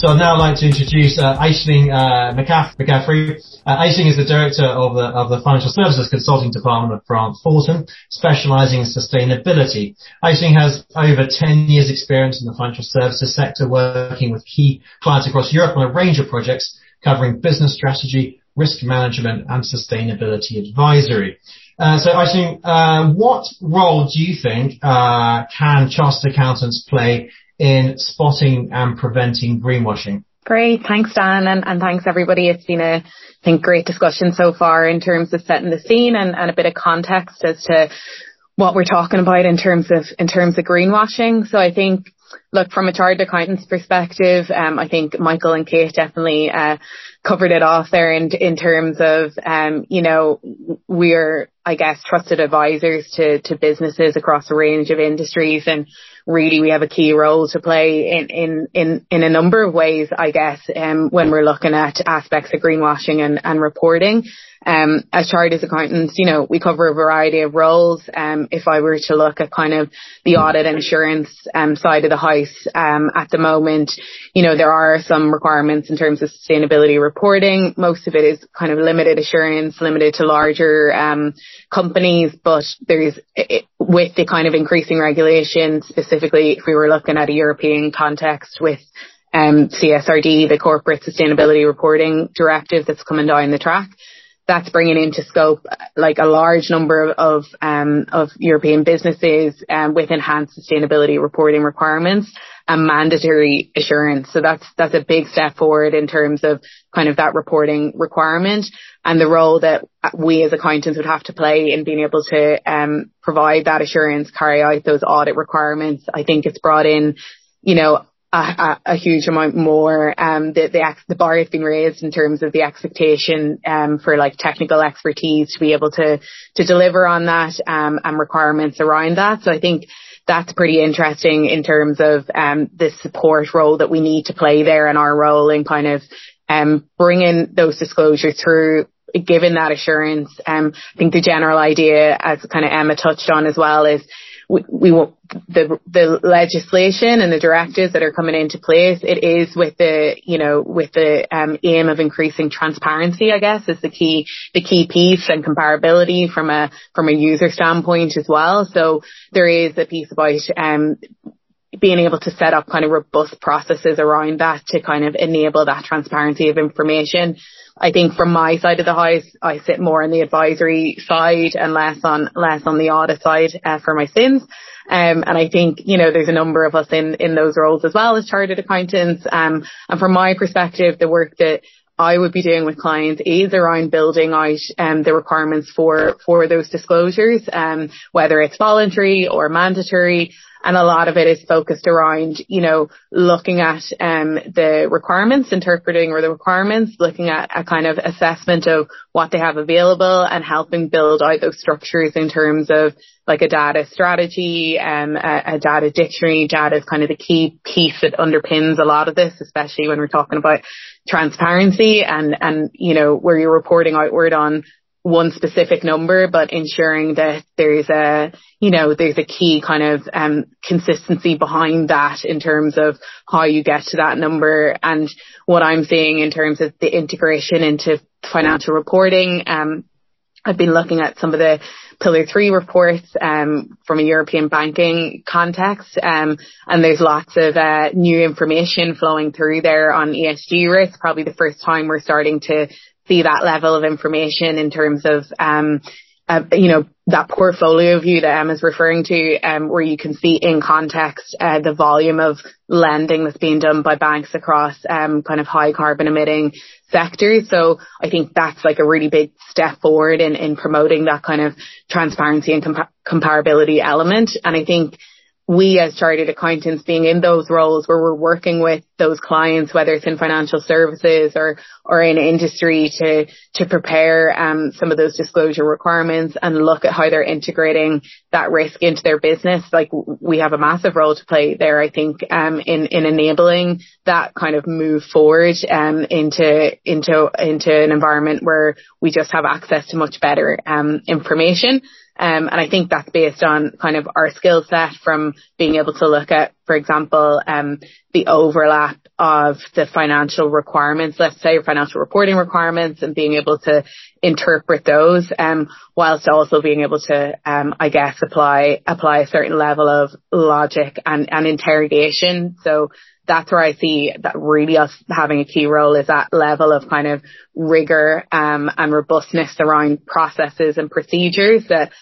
So I'd now like to introduce uh, Aisling uh, McCaffrey. Uh, Aisling is the director of the of the Financial Services Consulting Department of Grant Thornton, specialising in sustainability. Aisling has over 10 years experience in the financial services sector, working with key clients across Europe on a range of projects covering business strategy, risk management and sustainability advisory. Uh, so Aisling, uh, what role do you think uh, can chartered accountants play in spotting and preventing greenwashing. Great. Thanks, Dan. And, and thanks everybody. It's been a, I think, great discussion so far in terms of setting the scene and, and a bit of context as to what we're talking about in terms of, in terms of greenwashing. So I think, look, from a chartered accountant's perspective, um, I think Michael and Kate definitely, uh, covered it off there in, in terms of, um, you know, we're, I guess, trusted advisors to, to businesses across a range of industries and really we have a key role to play in, in, in, in a number of ways, I guess, um, when we're looking at aspects of greenwashing and, and reporting. Um, as chartered accountants, you know, we cover a variety of roles. Um, if I were to look at kind of the audit and assurance um, side of the house um, at the moment, you know, there are some requirements in terms of sustainability reporting. Most of it is kind of limited assurance, limited to larger um, companies, but there's it, with the kind of increasing regulation, specifically if we were looking at a European context with um, CSRD, the Corporate Sustainability Reporting Directive that's coming down the track that's bringing into scope like a large number of um, of European businesses um, with enhanced sustainability reporting requirements and mandatory assurance. So that's that's a big step forward in terms of kind of that reporting requirement and the role that we as accountants would have to play in being able to um, provide that assurance, carry out those audit requirements. I think it's brought in, you know, a, a, huge amount more. Um, the, the, the bar has been raised in terms of the expectation, um, for like technical expertise to be able to, to deliver on that, um, and requirements around that. So I think that's pretty interesting in terms of, um, the support role that we need to play there and our role in kind of, um, bringing those disclosures through given that assurance. Um, I think the general idea, as kind of Emma touched on as well, is we, we want the the legislation and the directives that are coming into place. It is with the you know with the um, aim of increasing transparency. I guess is the key the key piece and comparability from a from a user standpoint as well. So there is a piece about um, being able to set up kind of robust processes around that to kind of enable that transparency of information. I think from my side of the house, I sit more on the advisory side and less on less on the audit side uh, for my sins. Um, and I think, you know, there's a number of us in, in those roles as well as chartered accountants. Um, and from my perspective, the work that I would be doing with clients is around building out um, the requirements for for those disclosures, um, whether it's voluntary or mandatory, and a lot of it is focused around, you know, looking at um, the requirements, interpreting or the requirements, looking at a kind of assessment of what they have available and helping build out those structures in terms of like a data strategy, um, a, a data dictionary. Data is kind of the key piece that underpins a lot of this, especially when we're talking about transparency and, and, you know, where you're reporting outward on one specific number, but ensuring that there's a, you know, there's a key kind of um, consistency behind that in terms of how you get to that number. And what I'm seeing in terms of the integration into financial reporting, um, I've been looking at some of the Pillar 3 reports um, from a European banking context, um, and there's lots of uh, new information flowing through there on ESG risk. Probably the first time we're starting to see that level of information in terms of, um, uh, you know, that portfolio view that Emma's referring to, um, where you can see in context uh, the volume of lending that's being done by banks across um, kind of high carbon emitting sectors. So I think that's like a really big step forward in, in promoting that kind of transparency and compa- comparability element. And I think we as chartered accountants being in those roles where we're working with those clients, whether it's in financial services or, or in industry to, to prepare, um, some of those disclosure requirements and look at how they're integrating that risk into their business. Like we have a massive role to play there, I think, um, in, in enabling that kind of move forward, um, into, into, into an environment where we just have access to much better, um, information. Um, and I think that's based on kind of our skill set from being able to look at, for example, um, the overlap of the financial requirements, let's say financial reporting requirements and being able to interpret those, um, whilst also being able to, um, I guess apply, apply a certain level of logic and, and interrogation. So that's where I see that really us having a key role is that level of kind of rigor um, and robustness around processes and procedures that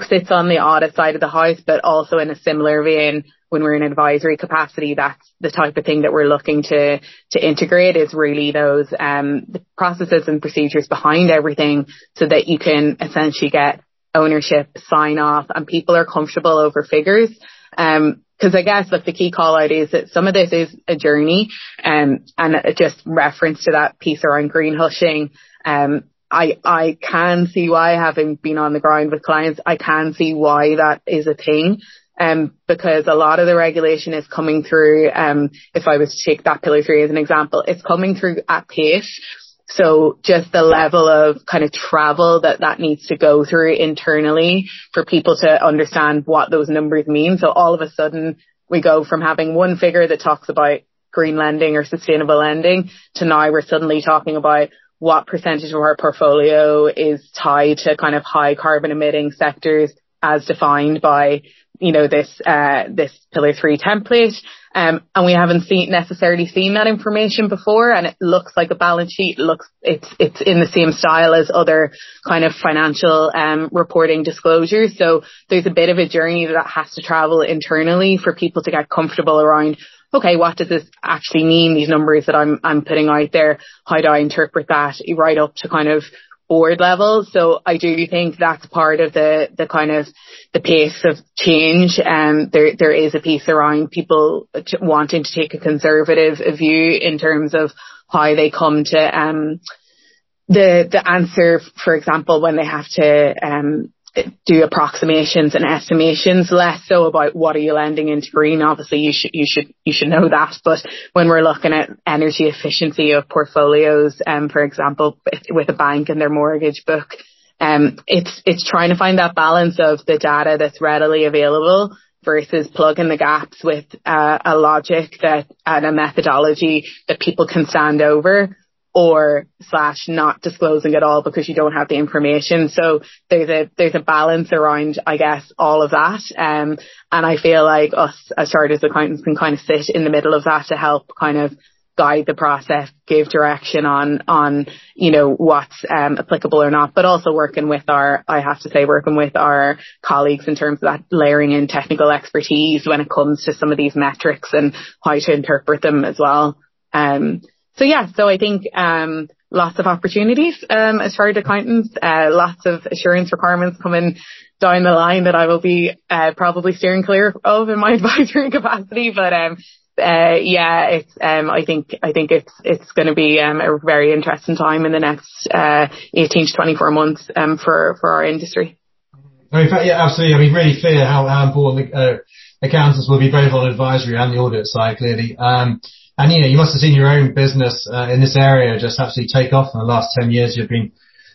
sits on the audit side of the house, but also in a similar vein when we're in advisory capacity, that's the type of thing that we're looking to to integrate is really those um, processes and procedures behind everything so that you can essentially get ownership, sign off, and people are comfortable over figures. Um, because I guess like the key call out is that some of this is a journey, um, and just reference to that piece around green hushing. Um, I I can see why, having been on the ground with clients, I can see why that is a thing. Um, because a lot of the regulation is coming through. Um, if I was to take that pillar three as an example, it's coming through at pace so just the level of kind of travel that that needs to go through internally for people to understand what those numbers mean. So all of a sudden we go from having one figure that talks about green lending or sustainable lending to now we're suddenly talking about what percentage of our portfolio is tied to kind of high carbon emitting sectors as defined by, you know, this, uh, this pillar three template. Um, and we haven't seen necessarily seen that information before and it looks like a balance sheet. Looks, it's, it's in the same style as other kind of financial, um, reporting disclosures. So there's a bit of a journey that has to travel internally for people to get comfortable around okay, what does this actually mean? These numbers that I'm, I'm putting out there, how do I interpret that right up to kind of board level. So I do think that's part of the, the kind of the pace of change. Um, there, there is a piece around people wanting to take a conservative view in terms of how they come to, um, the, the answer, for example, when they have to, um, do approximations and estimations, less so about what are you lending into green. Obviously, you should you should you should know that. But when we're looking at energy efficiency of portfolios, um, for example, with a bank and their mortgage book, um, it's it's trying to find that balance of the data that's readily available versus plugging the gaps with uh, a logic that and a methodology that people can stand over or slash not disclosing at all because you don't have the information. So there's a there's a balance around I guess all of that. Um and I feel like us as chartered accountants can kind of sit in the middle of that to help kind of guide the process, give direction on on you know what's um, applicable or not, but also working with our I have to say working with our colleagues in terms of that layering in technical expertise when it comes to some of these metrics and how to interpret them as well. Um, so yeah, so I think um, lots of opportunities um, as chartered accountants, uh, lots of assurance requirements coming down the line that I will be uh, probably steering clear of in my advisory capacity. But um, uh, yeah, it's um, I think I think it's it's going to be um, a very interesting time in the next uh, 18 to 24 months um, for for our industry. I mean, yeah, absolutely. I mean, really clear how, how important uh, accountants will be both on advisory and the audit side, clearly. Um, and you know, you must have seen your own business uh, in this area just absolutely take off in the last 10 years you've been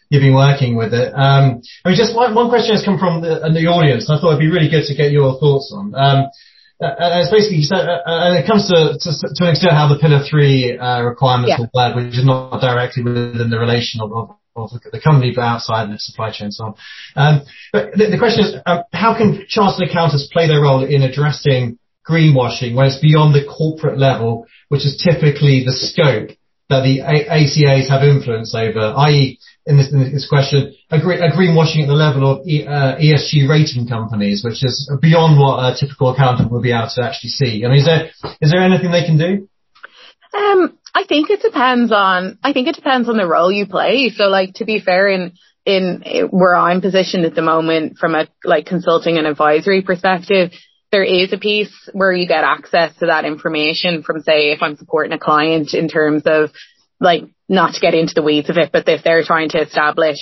you've been working with it. Um, I mean, just one, one question has come from the, the audience. I thought it'd be really good to get your thoughts on. Um, uh, it's basically, so, uh, and it comes to, to, to an extent how the pillar three uh, requirements yeah. will work, which is not directly within the relation of, of, of the company, but outside the supply chain and so on. Um, but the, the question is, um, how can chartered accountants play their role in addressing greenwashing when it's beyond the corporate level, which is typically the scope that the ACAs have influence over, i.e., in this, in this question, a, a greenwashing at the level of e, uh, ESG rating companies, which is beyond what a typical accountant would be able to actually see. I mean, is there is there anything they can do? Um, I think it depends on. I think it depends on the role you play. So, like to be fair, in in where I'm positioned at the moment, from a like consulting and advisory perspective, there is a piece where you get access to that information from, say, if I'm supporting a client in terms of like not to get into the weeds of it, but if they're trying to establish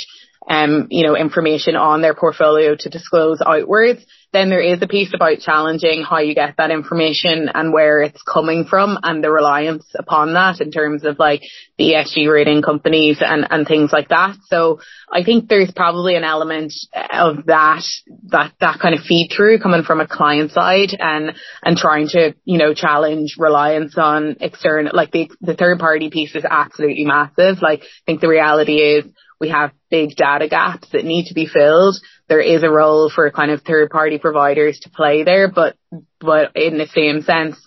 um, you know, information on their portfolio to disclose outwards. Then there is a piece about challenging how you get that information and where it's coming from and the reliance upon that in terms of like the ESG rating companies and, and things like that. So I think there's probably an element of that, that, that kind of feed through coming from a client side and, and trying to, you know, challenge reliance on external, like the, the third party piece is absolutely massive. Like I think the reality is we have big data gaps that need to be filled. There is a role for kind of third party providers to play there, but, but in the same sense,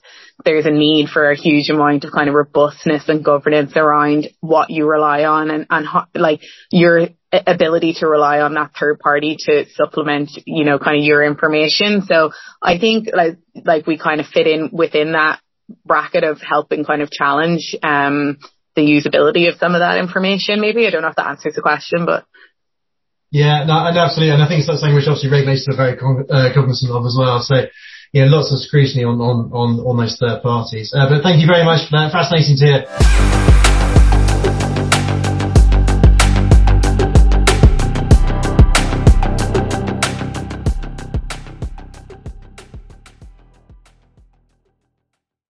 there's a need for a huge amount of kind of robustness and governance around what you rely on and, and how, like your ability to rely on that third party to supplement, you know, kind of your information. So I think like, like we kind of fit in within that bracket of helping kind of challenge, um, the usability of some of that information. Maybe I don't know if that answers the question, but yeah, no, and absolutely, and I think it's something which obviously regulators are very uh, cognizant of as well. So yeah, lots of scrutiny on on on, on those third parties. Uh, but thank you very much for that. Fascinating to hear.